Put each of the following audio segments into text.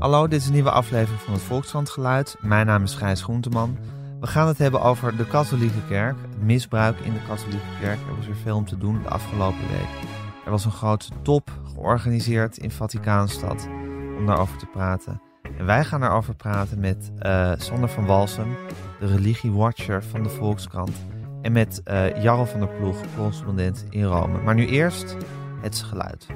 Hallo, dit is een nieuwe aflevering van het Volkskrant Geluid. Mijn naam is Gijs Groenteman. We gaan het hebben over de katholieke kerk, het misbruik in de katholieke kerk. Er was weer veel om te doen de afgelopen week. Er was een grote top georganiseerd in Vaticaanstad om daarover te praten. En wij gaan daarover praten met uh, Sander van Walsum, de religiewatcher van de Volkskrant. En met uh, Jarl van der Ploeg, correspondent in Rome. Maar nu eerst het geluid.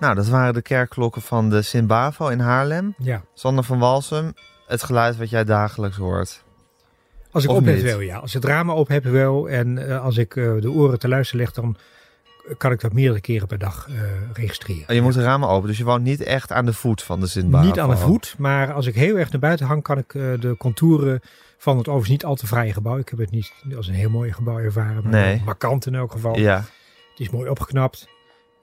Nou, dat waren de kerkklokken van de Sint-Bavo in Haarlem. Ja. Sander van Walsum, het geluid wat jij dagelijks hoort. Als ik Of op heb niet? wel, ja. Als het ramen op heb wel en eh, als ik eh, de oren te luisteren leg, dan kan ik dat meerdere keren per dag eh, registreren. Oh, je moet de ramen open, dus je woont niet echt aan de voet van de Sint-Bavo. Niet aan de voet, maar als ik heel erg naar buiten hang, kan ik de contouren van het overigens niet al te fraaie gebouw. Ik heb het niet als een heel mooi gebouw ervaren, maar Nee. markant in elk geval. Ja, Het is mooi opgeknapt.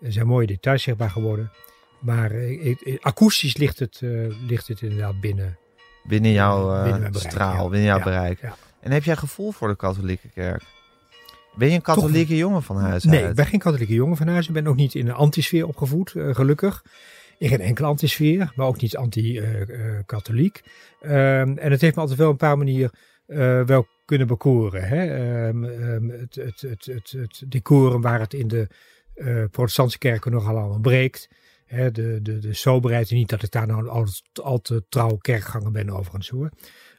Er zijn mooie details zichtbaar geworden. Maar eh, eh, akoestisch ligt het, eh, ligt het inderdaad binnen. binnen jouw Binnen mijn bereik, straal, ja. binnen jouw Ja, bereik. ja. En heb jij gevoel voor de katholieke kerk? Ben je een katholieke jongen van huis Nee, uit? ik ben geen katholieke jongen van huis. Ik ben ook niet in een antisfeer opgevoed, gelukkig. In geen enkele antisfeer, maar ook niet anti-katholiek. Ehm, en het heeft me altijd wel op een paar manier eh, wel kunnen bekoren. Hè? Ehm, ehm, het, het, het, het, het decorum waar het in de eh, protestantse kerken nogal aan breekt. Hè? De, de, de soberheid, niet dat ik daar nou al, al te trouw kerkganger ben overigens hoor.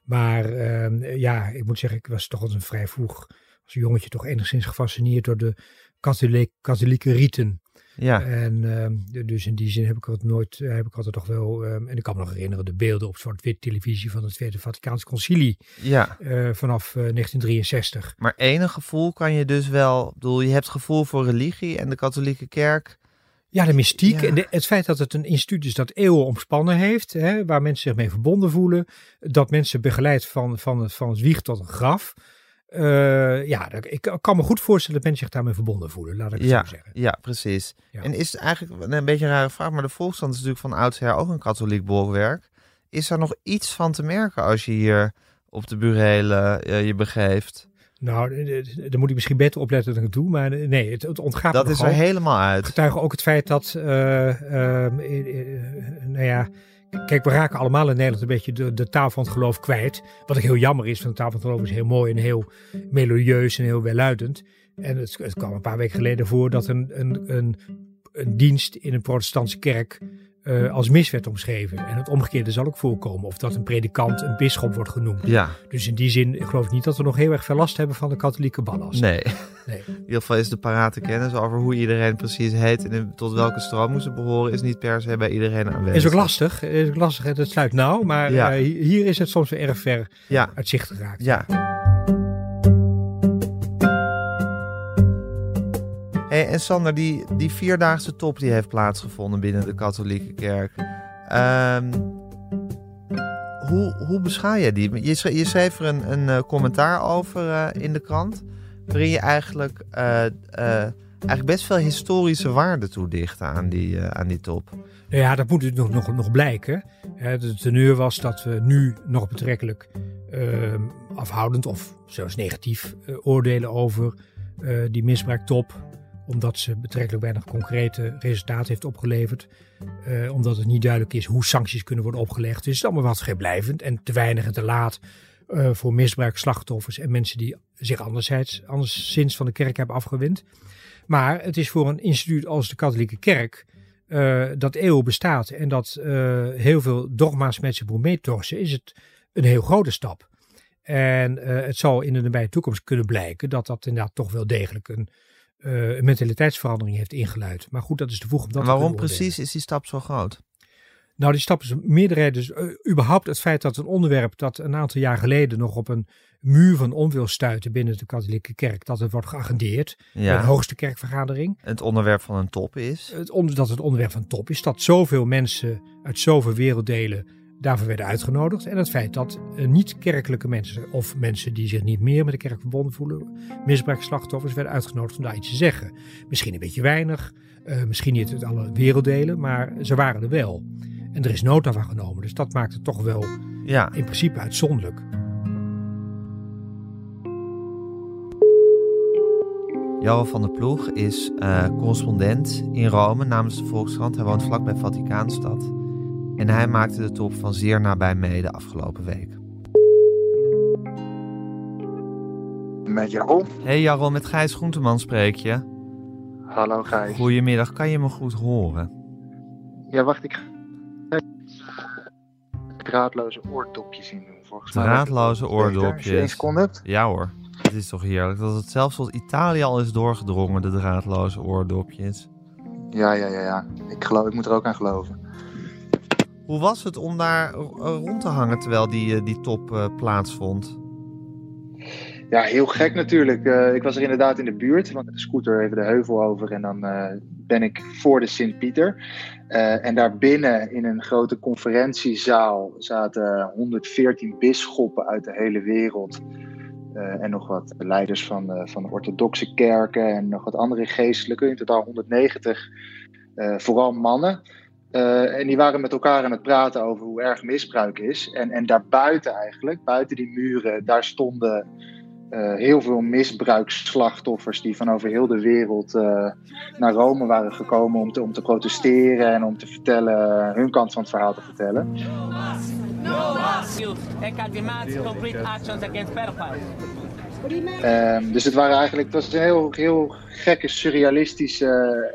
Maar ehm, ja, ik moet zeggen, ik was toch als een vrij vroeg als jongetje toch enigszins gefascineerd door de katholiek, katholieke riten. Ja, En ehm, dus in die zin heb ik het nooit, eh, heb ik altijd toch wel, ehm, en ik kan me nog herinneren, de beelden op zwart-wit televisie van het Tweede Vaticaans Concilie ja. eh, vanaf eh, 1963. Maar enig gevoel kan je dus wel... Bedoel, je hebt gevoel voor religie en de katholieke kerk. Ja, de mystiek Ja. en de- het feit dat het een instituut is dat eeuwen omspannen heeft, hè, waar mensen zich mee verbonden voelen, dat mensen begeleidt van, van, het, van het wieg tot een graf. Eh, ja, ik kan me goed voorstellen dat mensen zich daarmee verbonden voelen, laat ik het Ja, zo zeggen. ja, precies. Ja. En is het eigenlijk een beetje een rare vraag, maar de Volkskrant is natuurlijk van oudsher ook een katholiek bolwerk. Is er nog iets van te merken als je hier op de burelen eh, je begeeft? Nou, daar moet ik misschien beter opletten dan ik doe, maar nee, het, het ontgaat me Dat is er helemaal uit. getuigen ook het feit dat, eh, nou ja, kijk, we raken allemaal in Nederland een beetje de, taal van het geloof kwijt. Wat ik heel jammer is, want de taal van het geloof is heel mooi en heel melodieus en heel welluidend. En het, het kwam een paar weken geleden voor dat een, een, een dienst in een protestantse kerk eh, als mis werd omschreven. En het omgekeerde zal ook voorkomen. Of dat een predikant een bisschop wordt genoemd. Ja, Dus in die zin geloof ik niet dat we nog heel erg veel last hebben van de katholieke ballast. nee. Nee. In ieder geval is de parate kennis over hoe iedereen precies heet en tot welke stroming ze behoren, is niet per se bij iedereen aanwezig. Is ook lastig. Is ook lastig. Het sluit nauw. Maar Ja. eh, hi- hier is het soms weer erg ver Ja, uit zicht geraakt. ja. En Sander, die, die vierdaagse top die heeft plaatsgevonden binnen de katholieke kerk. Ehm, hoe, hoe beschouw jij die? Je schreef, je er een, een eh, commentaar over eh, in de krant. Waarin je eigenlijk, eh, eigenlijk best veel historische waarde toedichtte aan die, aan die top. Nou ja, dat moet dus nog, nog, nog blijken. De teneur was dat we nu nog betrekkelijk ehm, afhoudend of zelfs negatief oordelen over die misbruiktop. Omdat ze betrekkelijk weinig concrete resultaten heeft opgeleverd. Eh, omdat het niet duidelijk is hoe sancties kunnen worden opgelegd. Dus het is allemaal wat vrijblijvend en te weinig en te laat eh, voor misbruikslachtoffers en mensen die zich anderzijds, anderszins van de kerk hebben afgewend. Maar het is voor een instituut als de katholieke kerk eh, dat eeuwen bestaat en dat heel veel dogma's met zich moet meetorsen, is het een heel grote stap. En het zal in de nabije toekomst kunnen blijken dat dat inderdaad toch wel degelijk een, een mentaliteitsverandering heeft ingeluid. Maar goed, dat is te vroeg om dat En waarom precies is die stap zo groot? Nou, die stap is meerdere. Dus eh, überhaupt het feit dat een onderwerp dat een aantal jaar geleden nog op een muur van onwil stuitte binnen de katholieke kerk, dat het wordt geagendeerd in de hoogste kerkvergadering. het onderwerp van een top is. Het onder, dat het onderwerp van top is, dat zoveel mensen uit zoveel werelddelen daarvoor werden uitgenodigd. En het feit dat uh, niet-kerkelijke mensen of mensen die zich niet meer met de kerk verbonden voelen, misbruikslachtoffers, werden uitgenodigd om daar iets te zeggen. Misschien een beetje weinig, uh, misschien niet uit alle werelddelen, maar ze waren er wel. En er is nota van genomen, dus dat maakt het toch wel ja. in principe uitzonderlijk. Jarro van der Ploeg is uh, correspondent in Rome namens de Volkskrant. Hij woont vlakbij Vaticaanstad. En hij maakte de top van zeer nabij mee de afgelopen week. Met Jarro. Hey Jarro, met Gijs Groenteman spreek je. Hallo Gijs. Goedemiddag, kan je me goed horen? Ja, wacht, ik draadloze oordopjes in doen. Volgens draadloze oordopjes. Als je Ja hoor. Het is toch heerlijk dat het zelfs tot Italië al is doorgedrongen, de draadloze oordopjes. Ja, ja, ja, ja. Ik, geloof, ik moet er ook aan geloven. Hoe was het om daar rond te hangen terwijl die, eh, die top uh, plaatsvond? Ja, heel gek natuurlijk. Ik was er inderdaad in de buurt, want de scooter even de heuvel over en dan ben ik voor de Sint-Pieter. Uh, en daarbinnen in een grote conferentiezaal zaten 114 bisschoppen uit de hele wereld. en nog wat leiders van, van de orthodoxe kerken en nog wat andere geestelijke. In totaal 190, vooral mannen. Uh, en die waren met elkaar aan het praten over hoe erg misbruik is. En, en daarbuiten eigenlijk, buiten die muren, daar stonden uh, heel veel misbruiksslachtoffers die van over heel de wereld uh, naar Rome waren gekomen om te, om te protesteren en om te vertellen, hun kant van het verhaal te vertellen. No no Um, dus het, waren eigenlijk, het was een heel, heel gekke, surrealistische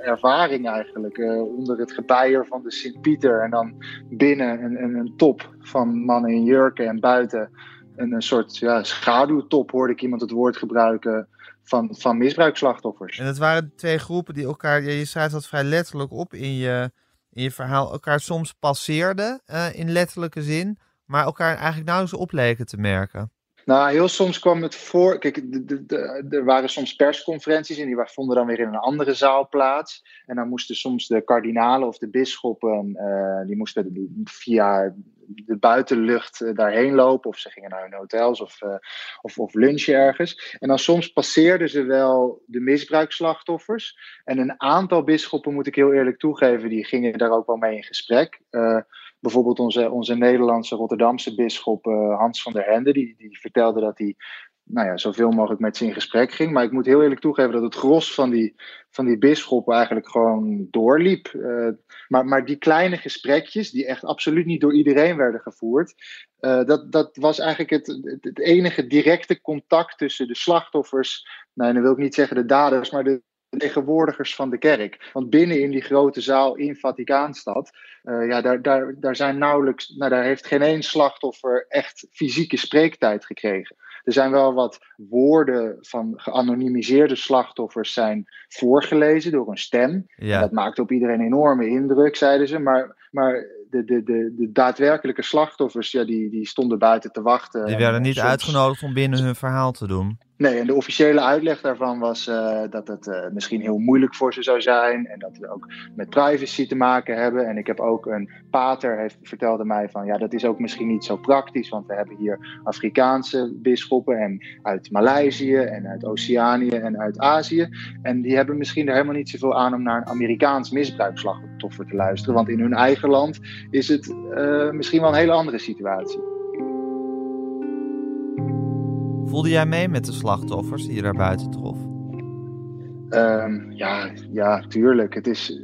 ervaring eigenlijk. Uh, onder het gebeier van de Sint-Pieter en dan binnen een, een, top van mannen in jurken en buiten een, een soort ja, schaduwtop, hoorde ik iemand het woord gebruiken, van, van misbruikslachtoffers. En het waren twee groepen die elkaar, je schrijft dat vrij letterlijk op in je, in je verhaal, elkaar soms passeerden uh, in letterlijke zin, maar elkaar eigenlijk nauwelijks op leken te merken. Nou, heel soms kwam het voor. Kijk, er waren soms persconferenties en die vonden dan weer in een andere zaal plaats. En dan moesten soms de kardinalen of de bisschoppen, uh, die moesten via de buitenlucht uh, daarheen lopen. Of ze gingen naar hun hotels of, uh, of, of lunchen ergens. En dan soms passeerden ze wel de misbruiksslachtoffers. En een aantal bisschoppen, moet ik heel eerlijk toegeven, die gingen daar ook wel mee in gesprek bijvoorbeeld onze, onze Nederlandse Rotterdamse bisschop uh, Hans van der Hende, die, die vertelde dat hij nou ja, zoveel mogelijk met ze in gesprek ging. Maar ik moet heel eerlijk toegeven dat het gros van die, van die bisschoppen eigenlijk gewoon doorliep. Uh, maar, maar die kleine gesprekjes, die echt absoluut niet door iedereen werden gevoerd, uh, dat, dat was eigenlijk het, het, enige directe contact tussen de slachtoffers. Nou, dan wil ik niet zeggen de daders, maar de, tegenwoordigers van de kerk. Want binnen in die grote zaal in Vaticaanstad, uh, ja, daar, daar, daar zijn nauwelijks, nou, daar heeft geen één slachtoffer echt fysieke spreektijd gekregen. Er zijn wel wat woorden van geanonimiseerde slachtoffers zijn voorgelezen door een stem. Ja. Dat maakte op iedereen een enorme indruk, zeiden ze. Maar, maar de, de, de, de daadwerkelijke slachtoffers, ja, die, die stonden buiten te wachten. Die werden niet uitgenodigd om binnen hun verhaal te doen. Nee, en de officiële uitleg daarvan was uh, dat het uh, misschien heel moeilijk voor ze zou zijn. En dat we ook met privacy te maken hebben. En ik heb ook een pater, heeft, vertelde mij van ja, dat is ook misschien niet zo praktisch. Want we hebben hier Afrikaanse bisschoppen en uit Maleisië en uit Oceanië en uit Azië. En die hebben misschien er helemaal niet zoveel aan om naar een Amerikaans misbruiksslachtoffer te luisteren. Want in hun eigen land is het uh, misschien wel een hele andere situatie. Voelde jij mee met de slachtoffers die je daar buiten trof? Um, ja, ja, tuurlijk. Het is.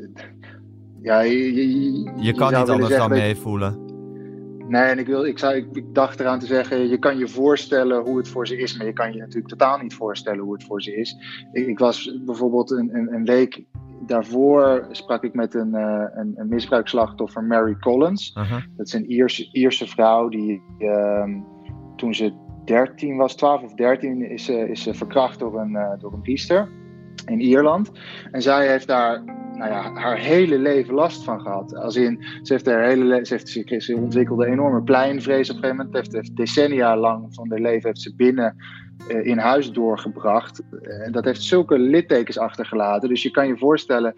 Ja, je, je, je kan niet anders dan meevoelen. Nee, en ik, wil, ik, zou, ik, dacht eraan te zeggen, je kan je voorstellen hoe het voor ze is, maar je kan je natuurlijk totaal niet voorstellen hoe het voor ze is. Ik, ik was bijvoorbeeld een, een, een, week daarvoor sprak ik met een, uh, een, een misbruiksslachtoffer, Mary Collins. Uh -huh. Dat is een Ierse, Ierse vrouw die uh, toen ze 13 was, 12 of 13, is ze, is ze verkracht door een, uh, door een priester in Ierland. En zij heeft daar nou ja, haar hele leven last van gehad. Als in, ze heeft haar hele ze, heeft, ze ontwikkelde enorme pleinvrees op een gegeven moment. Heeft, heeft decennia lang van haar leven heeft ze binnen in huis doorgebracht. En dat heeft zulke littekens achtergelaten. Dus je kan je voorstellen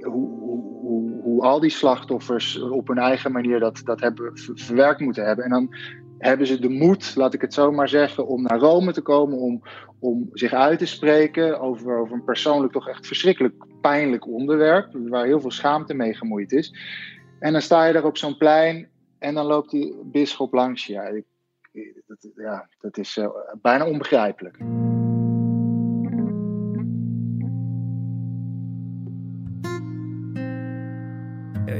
hoe, hoe hoe al die slachtoffers op hun eigen manier dat, dat hebben verwerkt moeten hebben. En dan hebben ze de moed, laat ik het zo maar zeggen, om naar Rome te komen, om, om zich uit te spreken over, over een persoonlijk toch echt verschrikkelijk pijnlijk onderwerp, waar heel veel schaamte mee gemoeid is. En dan sta je daar op zo'n plein en dan loopt die bisschop langs je. Ja, dat, ja, dat is uh, bijna onbegrijpelijk.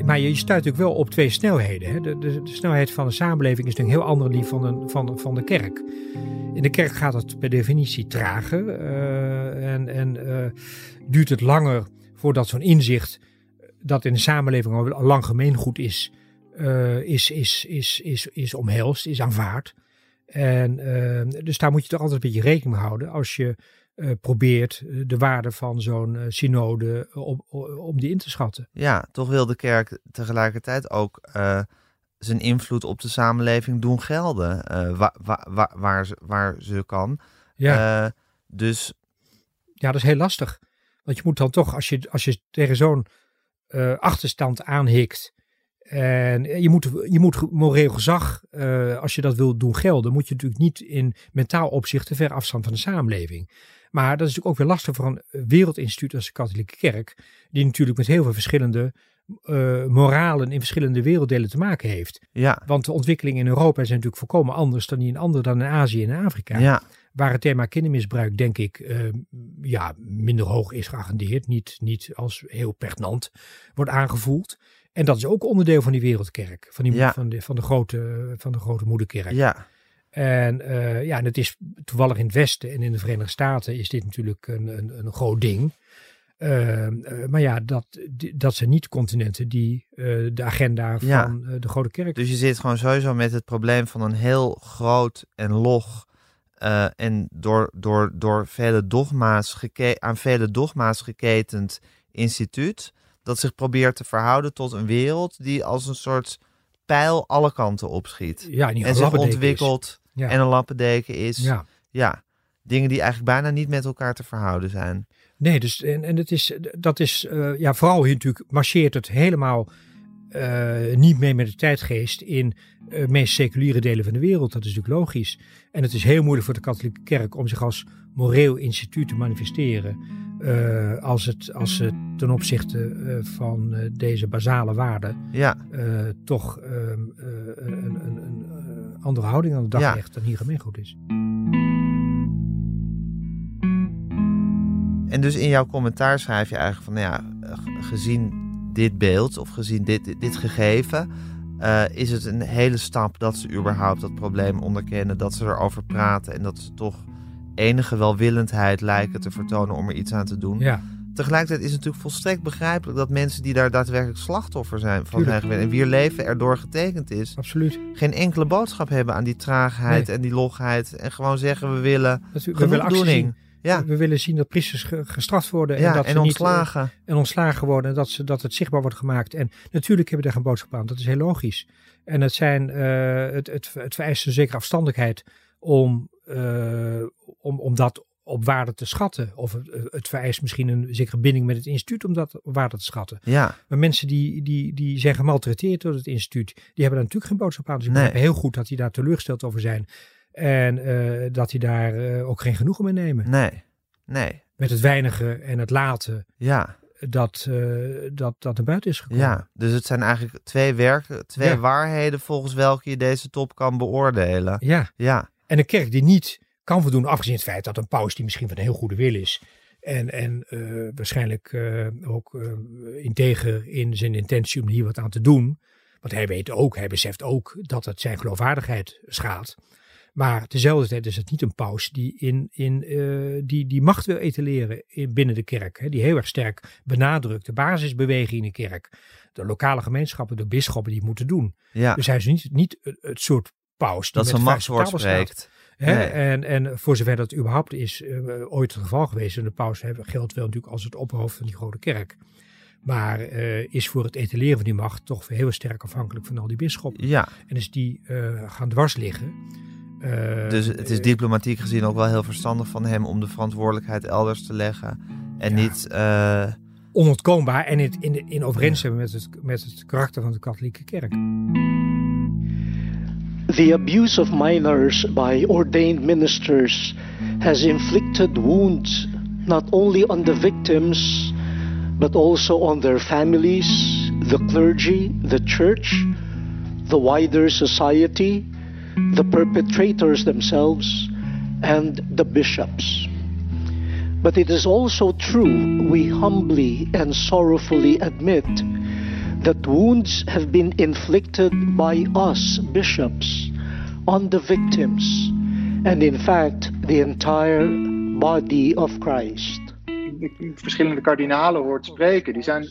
Maar je stuit natuurlijk wel op twee snelheden. Hè? De, de, snelheid van de samenleving is natuurlijk heel anders dan die van de, van, van de kerk. In de kerk gaat het per definitie trager uh, en, en uh, duurt het langer voordat zo'n inzicht dat in de samenleving al lang gemeengoed is, uh, is, is, is, is, is omhelst, is aanvaard. En dus daar moet je toch altijd een beetje rekening mee houden als je uh, probeert de waarde van zo'n uh, synode om, om die in te schatten. Ja, toch wil de kerk tegelijkertijd ook uh, zijn invloed op de samenleving doen gelden, waar, waar, waar, ze, waar ze kan. Ja. dus. Ja, dat is heel lastig. Want je moet dan toch, als je, als je tegen zo'n achterstand aanhikt. En je moet, je moet moreel gezag, als je dat wil doen gelden, moet je natuurlijk niet in mentaal opzicht te ver afstand van de samenleving. Maar dat is natuurlijk ook weer lastig voor een wereldinstituut als de katholieke kerk, die natuurlijk met heel veel verschillende uh, moralen in verschillende werelddelen te maken heeft. Ja. Want de ontwikkelingen in Europa zijn natuurlijk volkomen anders dan die in andere dan in Azië en Afrika. Ja. Waar het thema kindermisbruik, denk ik, uh, ja, minder hoog is geagendeerd. Niet, niet als heel pregnant wordt aangevoeld. En dat is ook onderdeel van die wereldkerk, van, die, ja. van, de, van, de grote, van de grote moederkerk. Ja. En, uh, ja, en het is toevallig in het Westen en in de Verenigde Staten is dit natuurlijk een, een, een groot ding. Uh, uh, maar ja, dat, dat zijn niet continenten die de agenda van ja. de grote kerk. Dus je zit gewoon sowieso met het probleem van een heel groot en log en door, door, door vele dogma's aan vele dogma's geketend instituut. Dat zich probeert te verhouden tot een wereld die als een soort pijl alle kanten opschiet. Ja, en, en zich ontwikkelt ja. en een lappendeken is. Ja. ja. Dingen die eigenlijk bijna niet met elkaar te verhouden zijn. Nee, dus en, en het is, dat is, uh, ja, vooral hier natuurlijk marcheert het helemaal uh, niet mee met de tijdgeest in de uh, meest seculiere delen van de wereld. Dat is natuurlijk logisch. En het is heel moeilijk voor de katholieke kerk om zich als moreel instituut te manifesteren. Uh, als, het, als het ten opzichte van deze basale waarden ja. toch een, een, een, andere houding aan de dag ja. legt dan hier gemeengoed is. En dus in jouw commentaar schrijf je eigenlijk van, nou ja, gezien dit beeld of gezien dit, dit, dit gegeven, uh, is het een hele stap dat ze überhaupt dat probleem onderkennen, dat ze erover praten en dat ze toch enige welwillendheid lijken te vertonen om er iets aan te doen. Ja. Tegelijkertijd is het natuurlijk volstrekt begrijpelijk dat mensen die daar daadwerkelijk slachtoffer zijn van zijn geweest en wier leven erdoor getekend is, Absoluut. geen enkele boodschap hebben aan die traagheid Nee. en die logheid en gewoon zeggen we willen Dat we, we willen actie genoegdoening. zien. Ja, We willen zien dat priesters ge- gestraft worden en ja, dat en ze niet, ontslagen. eh, en ontslagen worden en dat, ze, dat het zichtbaar wordt gemaakt. En natuurlijk hebben we daar geen boodschap aan, dat is heel logisch. En het, zijn, uh, het, het, het vereist een zekere afstandigheid om, uh, om, om dat op waarde te schatten. Of het, het vereist misschien een zekere binding met het instituut om dat op waarde te schatten. Ja, Maar mensen die, die, die zijn gemaltreteerd door het instituut, die hebben daar natuurlijk geen boodschap aan. Dus ik Nee. begrijp heel goed dat die daar teleurgesteld over zijn. En uh, dat die daar uh, ook geen genoegen mee nemen. nee, nee, Met het weinige en het late ja. dat, uh, dat, dat naar buiten is gekomen. Ja, dus het zijn eigenlijk twee werken, twee Ja. waarheden volgens welke je deze top kan beoordelen. ja. Ja, En een kerk die niet kan voldoen, afgezien het feit dat een paus die misschien van heel goede wil is. En, en uh, waarschijnlijk uh, ook uh, integer in zijn intentie om hier wat aan te doen. Want hij weet ook, hij beseft ook dat het zijn geloofwaardigheid schaadt. Maar tezelfde tijd is het niet een paus die, in, in, uh, die, die macht wil etaleren in, binnen de kerk. Hè, die heel erg sterk benadrukt de basisbeweging in de kerk. De lokale gemeenschappen, de bisschoppen die het moeten doen. ja. Dus hij is niet, niet het, soort paus die dat met zo'n vuist op Hè? Nee. En, en voor zover dat überhaupt is uh, ooit het geval geweest. En de paus geldt wel natuurlijk als het opperhoofd van die grote kerk. Maar uh, is voor het etaleren van die macht toch heel sterk afhankelijk van al die bisschoppen. Ja, En als die uh, gaan dwars liggen. uh, dus het is diplomatiek gezien ook wel heel verstandig van hem om de verantwoordelijkheid elders te leggen. En Ja. niet, eh, onontkoombaar en in, in, in overeenstemming met het, met het karakter van de katholieke kerk. The abuse of minors by ordained ministers has inflicted wounds not only on the victims, but also on their families, the clergy, the church, the wider society, the perpetrators themselves, and the bishops. But it is also true, we humbly and sorrowfully admit, that wounds have been inflicted by us, bishops, on the victims, and in fact the entire body of Christ. De verschillende kardinalen hoort spreken, die zijn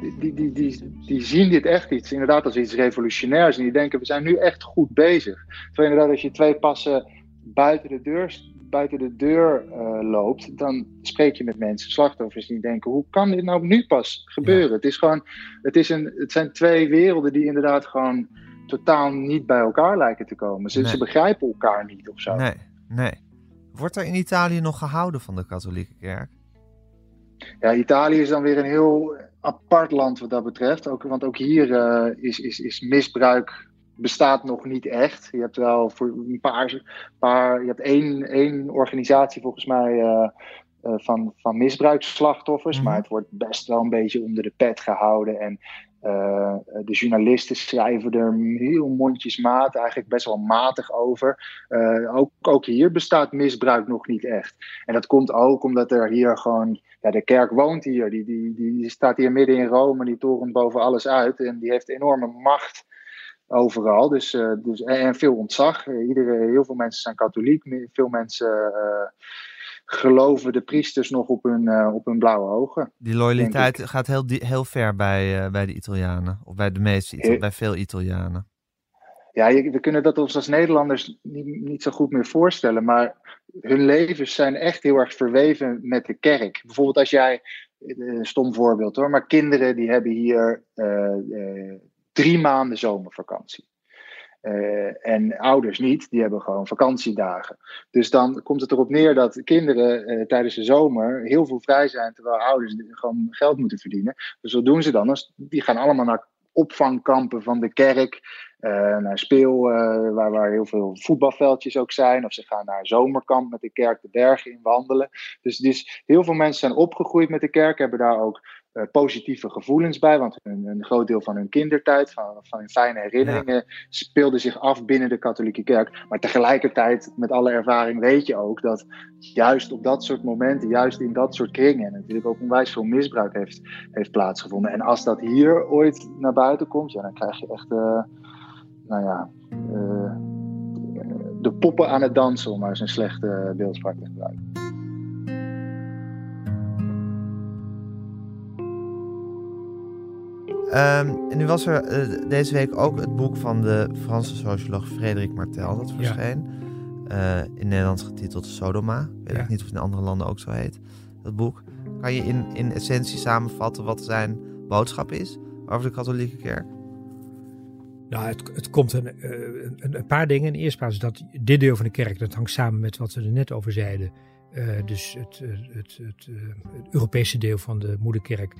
die, die, die, die, zien dit echt iets, inderdaad als iets revolutionairs. En die denken, we zijn nu echt goed bezig. Terwijl inderdaad, als je twee passen buiten de deur, buiten de deur uh, loopt, dan spreek je met mensen, slachtoffers, die denken, hoe kan dit nou nu pas gebeuren? Het, is gewoon, het, is een, het zijn twee werelden die inderdaad gewoon totaal niet bij elkaar lijken te komen. Ze, ze begrijpen elkaar niet of zo. Nee, nee. Wordt er in Italië nog gehouden van de katholieke kerk? Ja, Italië is dan weer een heel apart land wat dat betreft. Ook, want ook hier uh, is, is, is misbruik bestaat nog niet echt. Je hebt wel voor een paar, paar je hebt één, één organisatie volgens mij uh, uh, van, van misbruiksslachtoffers, mm -hmm. maar het wordt best wel een beetje onder de pet gehouden. En uh, de journalisten schrijven er heel mondjesmaat, eigenlijk best wel matig over. Uh, ook, ook hier bestaat misbruik nog niet echt. En dat komt ook omdat er hier gewoon, ja, de kerk woont hier, die, die, die staat hier midden in Rome, die torent boven alles uit en die heeft enorme macht overal. Dus, uh, dus, en veel ontzag. Iedereen, heel veel mensen zijn katholiek, veel mensen geloven de priesters nog op hun, uh, op hun blauwe ogen. Die loyaliteit gaat heel, heel ver bij, bij de Italianen. Of bij de meeste, Itali bij veel Italianen. Ja, je, we kunnen dat ons als Nederlanders niet, niet zo goed meer voorstellen. Maar hun levens zijn echt heel erg verweven met de kerk. Bijvoorbeeld als jij, een stom voorbeeld hoor, maar kinderen die hebben hier drie maanden zomervakantie. Uh, en ouders niet, die hebben gewoon vakantiedagen. Dus dan komt het erop neer dat kinderen uh, tijdens de zomer heel veel vrij zijn, terwijl ouders gewoon geld moeten verdienen. Dus wat doen ze dan? Die gaan allemaal naar opvangkampen van de kerk, uh, naar speel, waar, waar heel veel voetbalveldjes ook zijn. Of ze gaan naar zomerkamp met de kerk de bergen in wandelen. Dus, dus heel veel mensen zijn opgegroeid met de kerk, hebben daar ook uh, positieve gevoelens bij. Want een, een, groot deel van hun kindertijd, van, van hun fijne herinneringen, speelde zich af binnen de katholieke kerk. Maar tegelijkertijd, met alle ervaring, weet je ook dat juist op dat soort momenten, juist in dat soort kringen, natuurlijk ook onwijs veel misbruik heeft, heeft plaatsgevonden. En als dat hier ooit naar buiten komt, ja, dan krijg je echt, uh, nou ja. Uh, de poppen aan het dansen, om maar eens een slechte beeldspraak te gebruiken. Um, en nu was er uh, deze week ook het boek van de Franse socioloog Frederik Martel. Dat verscheen. Ja. Uh, in Nederlands getiteld Sodoma. Ik weet ja. niet of het in andere landen ook zo heet. Dat boek. Kan je in, in essentie samenvatten wat zijn boodschap is over de katholieke kerk? Nou, het, het komt een, een, een, paar dingen. In de eerste plaats dat dit deel van de kerk, dat hangt samen met wat we er net over zeiden. Uh, dus het, het, het, het, Europese deel van de moederkerk.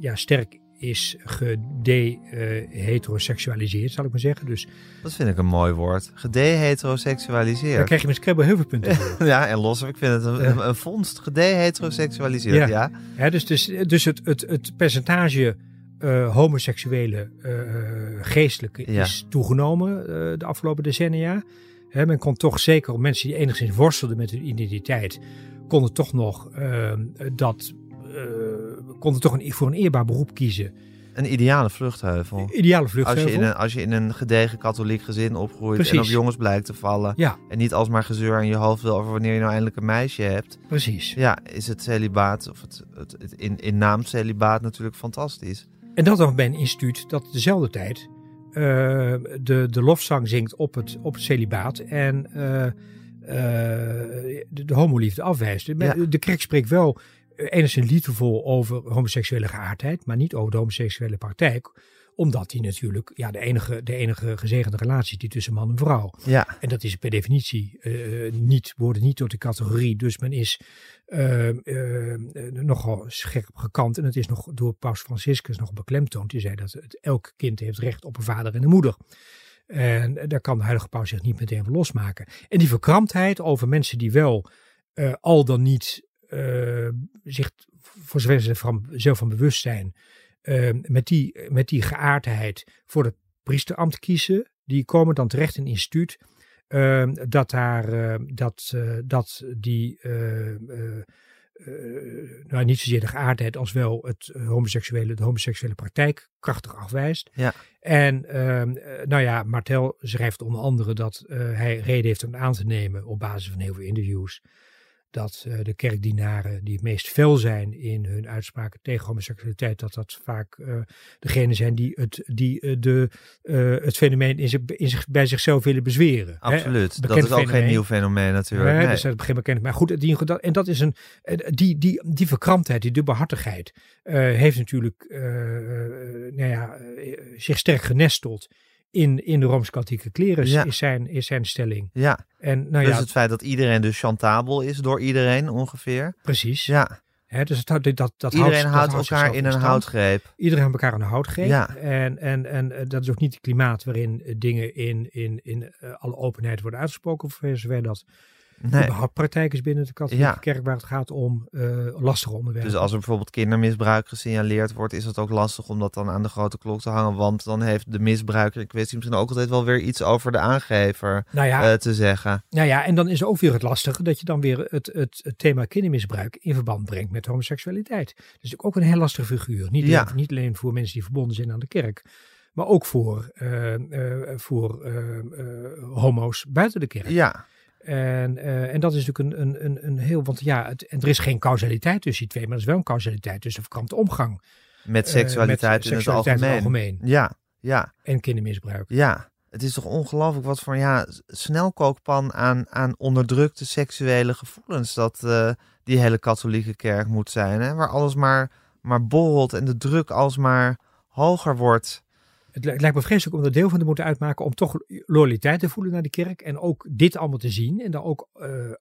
Ja, sterk is gedeheteroseksualiseerd, zal ik maar zeggen. Dus, dat vind ik een mooi woord. Gedeheteroseksualiseerd. Daar krijg je met Scrabble heel veel punten voor. ja, en los, ik vind het een, een vondst. Gedeheteroseksualiseerd, ja. ja. ja dus, dus, dus het, het, het percentage uh, homoseksuele geestelijke ja. is toegenomen de afgelopen decennia. Men kon toch zeker, mensen die enigszins worstelden met hun identiteit, konden toch nog dat uh, konden toch een, voor een eerbaar beroep kiezen. Een ideale vluchtheuvel. Ideale vluchtheuvel. Als je in een, als je in een gedegen katholiek gezin opgroeit Precies. en op jongens blijkt te vallen. Ja. En niet alsmaar gezeur in je hoofd wil over wanneer je nou eindelijk een meisje hebt. Precies. Ja, is het celibaat, of het, het, het in, in naam celibaat natuurlijk fantastisch. En dat dan bij een instituut dat dezelfde tijd uh, de, de lofzang zingt op het, op het celibaat. En uh, de, de homoliefde afwijst. Ja. De kerk spreekt wel enigszins liefdevol over homoseksuele geaardheid, maar niet over de homoseksuele praktijk. Omdat die natuurlijk ja, de, enige, de enige gezegende relatie is die tussen man en vrouw. Ja, En dat is per definitie eh, niet, worden niet tot de categorie. Dus men is eh, eh, nogal scherp gekant. En het is nog door Paus Franciscus nog beklemtoond. Die zei dat het, elk kind heeft recht op een vader en een moeder. En daar kan de huidige paus zich niet meteen van losmaken. En die verkramptheid over mensen die wel al dan niet eh, zich, voor zover ze van, zelf van bewust zijn, eh, met, die, met die geaardheid voor het priesterambt kiezen. Die komen dan terecht in een instituut eh, dat daar, dat, dat die, nou niet zozeer de geaardheid als wel het homoseksuele, de homoseksuele praktijk krachtig afwijst. Ja. En ehm, eh, nou ja, Martel schrijft onder andere dat hij reden heeft om aan te nemen op basis van heel veel interviews. Dat eh, de kerkdienaren die het meest fel zijn in hun uitspraken tegen homoseksualiteit, dat dat vaak eh degene zijn die het, die, eh, de, het fenomeen in zich, in zich, bij zichzelf willen bezweren. Hè? absoluut. Dat is ook geen nieuw fenomeen natuurlijk. Nee, Nee. dus dat begin bekend. Maar goed, die, dat- en dat is een, die, die, die verkramptheid, die dubbelhartigheid, heeft natuurlijk nou ja, zich sterk genesteld in, in de Rooms-Katholieke klerus, Ja. is, zijn, is zijn stelling. Ja, En nou dus ja, het feit dat iedereen dus chantabel is door iedereen ongeveer. precies. Ja, Hè, dus het, houdt- dat, dat iedereen houdt, dat elkaar in een houtgreep. Iedereen houdt elkaar aan de houtgreep. Ja. En, en, en eh, dat is ook niet het klimaat waarin eh, dingen in, in, in eh, alle openheid worden uitgesproken. Voor zover dat Nee. praktijk is binnen de katholieke Ja. kerk waar het gaat om eh, lastige onderwerpen. Dus als er bijvoorbeeld kindermisbruik gesignaleerd wordt, is het ook lastig om dat dan aan de grote klok te hangen. Want dan heeft de misbruiker in kwestie misschien ook altijd wel weer iets over de aangever nou ja, eh, te zeggen. Nou ja, en dan is ook weer het lastige dat je dan weer het, het, het thema kindermisbruik in verband brengt met homoseksualiteit. Natuurlijk ook een heel lastige figuur. Niet, Ja. alleen, niet alleen voor mensen die verbonden zijn aan de kerk, maar ook voor, eh, voor homo's buiten de kerk. Ja, En, eh, en dat is natuurlijk een, een, een, een heel, want ja, het, en er is geen causaliteit tussen die twee, maar er is wel een causaliteit tussen verkrampte omgang. met eh, seksualiteit, met in, het algemeen. Ja, ja, En kindermisbruik. ja. Het is toch ongelooflijk wat voor ja, snelkookpan aan, aan onderdrukte seksuele gevoelens dat eh, die hele katholieke kerk moet zijn. Hè? Waar alles maar, maar borrelt en de druk alsmaar hoger wordt. Het, li- het lijkt me vreselijk om er deel van te moeten uitmaken om toch loyaliteit te voelen naar de kerk en ook dit allemaal te zien en daar ook eh, eh,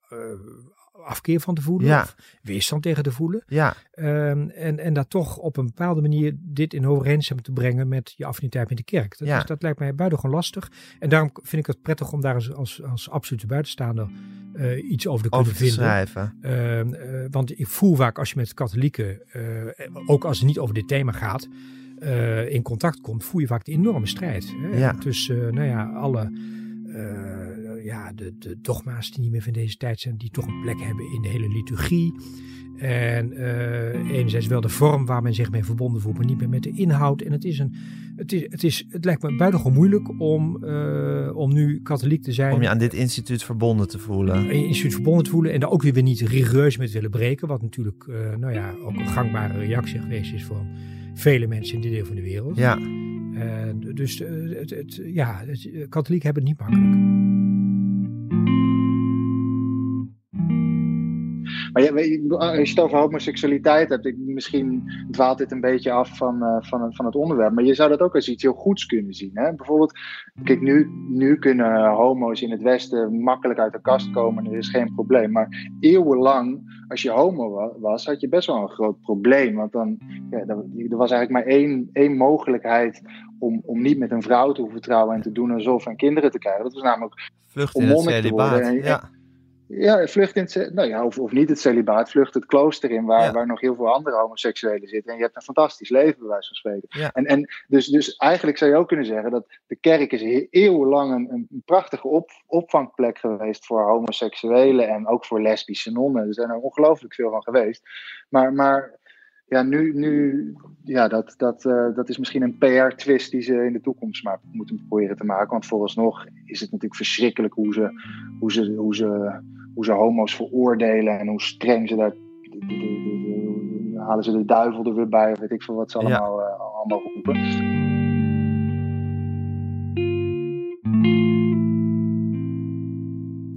afkeer van te voelen Ja. of weerstand tegen te voelen. Ja, Ehm, en, en dat toch op een bepaalde manier dit in overeenstemming te brengen met je affiniteit met de kerk. Dat, Ja. is, dat lijkt mij buitengewoon lastig. En daarom vind ik het prettig om daar als, als, als absolute buitenstaander eh, iets over te kunnen over te vinden. schrijven. Ehm, eh, want ik voel vaak als je met katholieken, ook als het niet over dit thema gaat, eh, in contact komt, voel je vaak de enorme strijd. Hè? Ja. Tussen eh, nou ja, alle eh, ja, de, de dogma's die niet meer van deze tijd zijn, die toch een plek hebben in de hele liturgie. En enerzijds wel de vorm waar men zich mee verbonden voelt, maar niet meer met de inhoud. En het, is een, het, is, het, is, het lijkt me buitengewoon moeilijk om, om nu katholiek te zijn Om je aan dit instituut verbonden te voelen. instituut verbonden te voelen en daar ook weer niet rigoureus met willen breken. Wat natuurlijk nou ja, ook een gangbare reactie geweest is van vele mensen in dit deel van de wereld. Ja, En dus eh, het, het, ja, het, eh, katholieken hebben het niet makkelijk. Maar ja, als je het over homoseksualiteit hebt, ik, misschien dwaalt dit een beetje af van, eh, van, het- van het onderwerp. Maar je zou dat ook als iets heel goeds kunnen zien. Hè? Bijvoorbeeld, kijk, nu, nu kunnen homo's in het Westen makkelijk uit de kast komen en er is geen probleem. Maar eeuwenlang, als je homo wa- was, had je best wel een groot probleem. Want dan, ja, er was eigenlijk maar één, één mogelijkheid om, om niet met een vrouw te hoeven trouwen en te doen alsof en kinderen te krijgen. Dat was namelijk Om monnik te worden celibaat. en- Ja, ja, vlucht in het, nou ja, of, of niet het celibaat, vlucht het klooster in waar, Ja. waar nog heel veel andere homoseksuelen zitten. En je hebt een fantastisch leven, bij wijze van spreken. Ja. En, en dus, dus eigenlijk zou je ook kunnen zeggen dat de kerk is eeuwenlang een, een prachtige op, opvangplek geweest voor homoseksuelen en ook voor lesbische nonnen. Er zijn er ongelooflijk veel van geweest. Maar, maar ja, nu, nu ja, dat, dat, eh, dat is misschien een PR-twist die ze in de toekomst maar moeten proberen te maken. Want vooralsnog is het natuurlijk verschrikkelijk hoe ze, hoe ze, hoe ze, hoe ze homo's veroordelen en hoe streng ze daar. halen ze de duivel er weer bij, of weet ik veel wat ze Ja. allemaal, eh, allemaal roepen.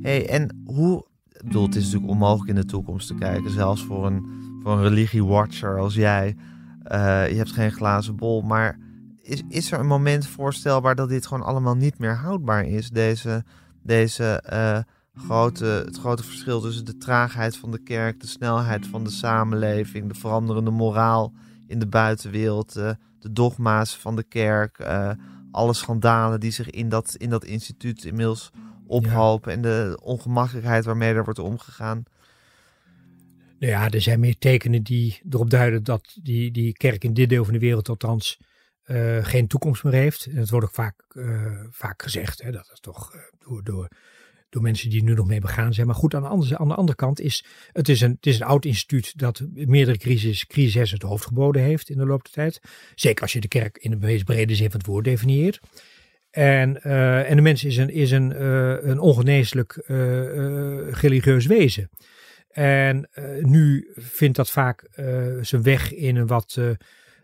hey, en hoe... Ik bedoel, het is natuurlijk onmogelijk in de toekomst te kijken. Zelfs voor een, voor een religiewatcher als jij. Eh, je hebt geen glazen bol. Maar is, is er een moment voorstelbaar dat dit gewoon allemaal niet meer houdbaar is? Deze, deze eh, grote, het grote verschil tussen de traagheid van de kerk, de snelheid van de samenleving, de veranderende moraal in de buitenwereld, uh, de dogma's van de kerk, uh, alle schandalen die zich in dat, in dat instituut inmiddels ophopen en de ongemakkelijkheid waarmee er wordt omgegaan. Nou ja, er zijn meer tekenen die erop duiden dat die, die kerk in dit deel van de wereld althans uh, geen toekomst meer heeft. En dat wordt ook vaak, vaak gezegd, hè, dat is toch door, door, door mensen die nu nog mee begaan zijn. Maar goed, aan de andere, aan de andere kant is het, is een, het is een oud instituut dat meerdere crisis, crises het hoofd geboden heeft in de loop der tijd. Zeker als je de kerk in de meest brede zin van het woord definieert. En, uh, en de mens is een, is een, uh, een ongeneeslijk uh, religieus wezen. En nu vindt dat vaak zijn weg in een wat,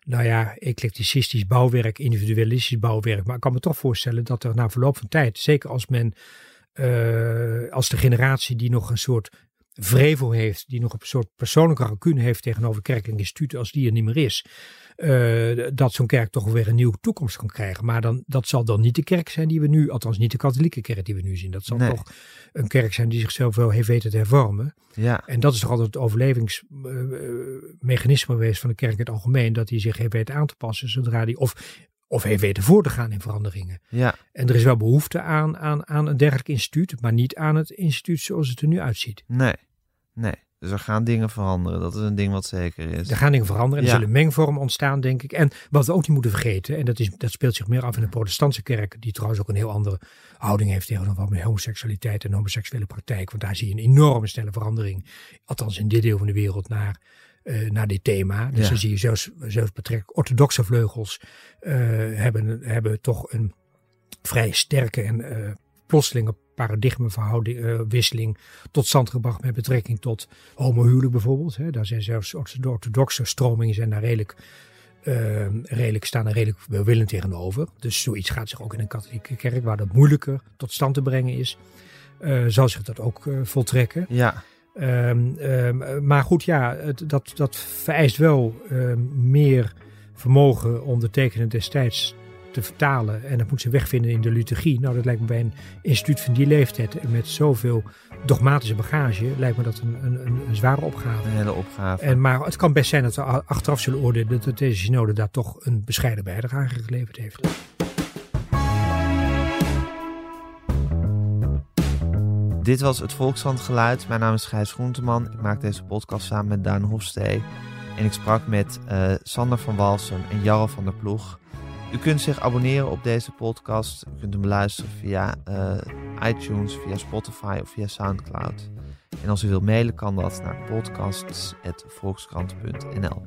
nou ja, eclecticistisch bouwwerk, individualistisch bouwwerk. Maar ik kan me toch voorstellen dat er na verloop van tijd, zeker als men, als de generatie die nog een soort vrevel heeft, die nog een soort persoonlijke rancune heeft tegenover kerkelijk instituut, als die er niet meer is, uh, dat zo'n kerk toch weer een nieuwe toekomst kan krijgen. Maar dan, dat zal dan niet de kerk zijn die we nu, althans niet de katholieke kerk die we nu zien. Dat zal Nee. toch een kerk zijn die zichzelf wel heeft weten te hervormen. Ja, En dat is toch altijd het overlevingsmechanisme geweest van de kerk in het algemeen, dat hij zich heeft weten aan te passen zodra hij, of, of heeft weten voor te gaan in veranderingen. ja, En er is wel behoefte aan, aan, aan een dergelijk instituut, maar niet aan het instituut zoals het er nu uitziet. nee, nee. Dus er gaan dingen veranderen. Dat is een ding wat zeker is. Er gaan dingen veranderen en er zullen mengvormen ontstaan, denk ik. En wat we ook niet moeten vergeten, en dat, is, dat speelt zich meer af in de protestantse kerk, die trouwens ook een heel andere houding heeft tegenover homoseksualiteit en homoseksuele praktijk. Want daar zie je een enorme snelle verandering, althans in dit deel van de wereld, naar, eh, naar dit thema. Dus Ja. dan zie je zelfs, zelfs betrekkelijk orthodoxe vleugels eh, hebben, hebben toch een vrij sterke en eh plotselinge paradigmawisseling tot stand gebracht met betrekking tot homohuwelijk bijvoorbeeld. Hè. Daar zijn zelfs orthodoxe stromingen zijn daar redelijk, eh, redelijk, staan er redelijk welwillend tegenover. Dus zoiets gaat zich ook in een katholieke kerk, waar dat moeilijker tot stand te brengen is, eh, zal zich dat ook voltrekken. Ja, Ehm, ehm, maar goed, ja, het, dat, dat vereist wel ehm, meer vermogen om de tekenen destijds te vertalen. En dat moet ze wegvinden in de liturgie. Nou, dat lijkt me bij een instituut van die leeftijd met zoveel dogmatische bagage, lijkt me dat een, een, een, zware opgave. een hele opgave. En, maar het kan best zijn dat we achteraf zullen oordelen dat deze synode daar toch een bescheiden bijdrage geleverd heeft. Dit was het Volkskrant Geluid. Mijn naam is Gijs Groenteman. Ik maak deze podcast samen met Duin Hofstee. En ik sprak met eh, Sander van Walsum en Jarre van der Ploeg. U kunt zich abonneren op deze podcast. U kunt hem beluisteren via eh, iTunes, via Spotify of via Soundcloud. En als u wilt mailen kan dat naar podcasts.volkskrant.nl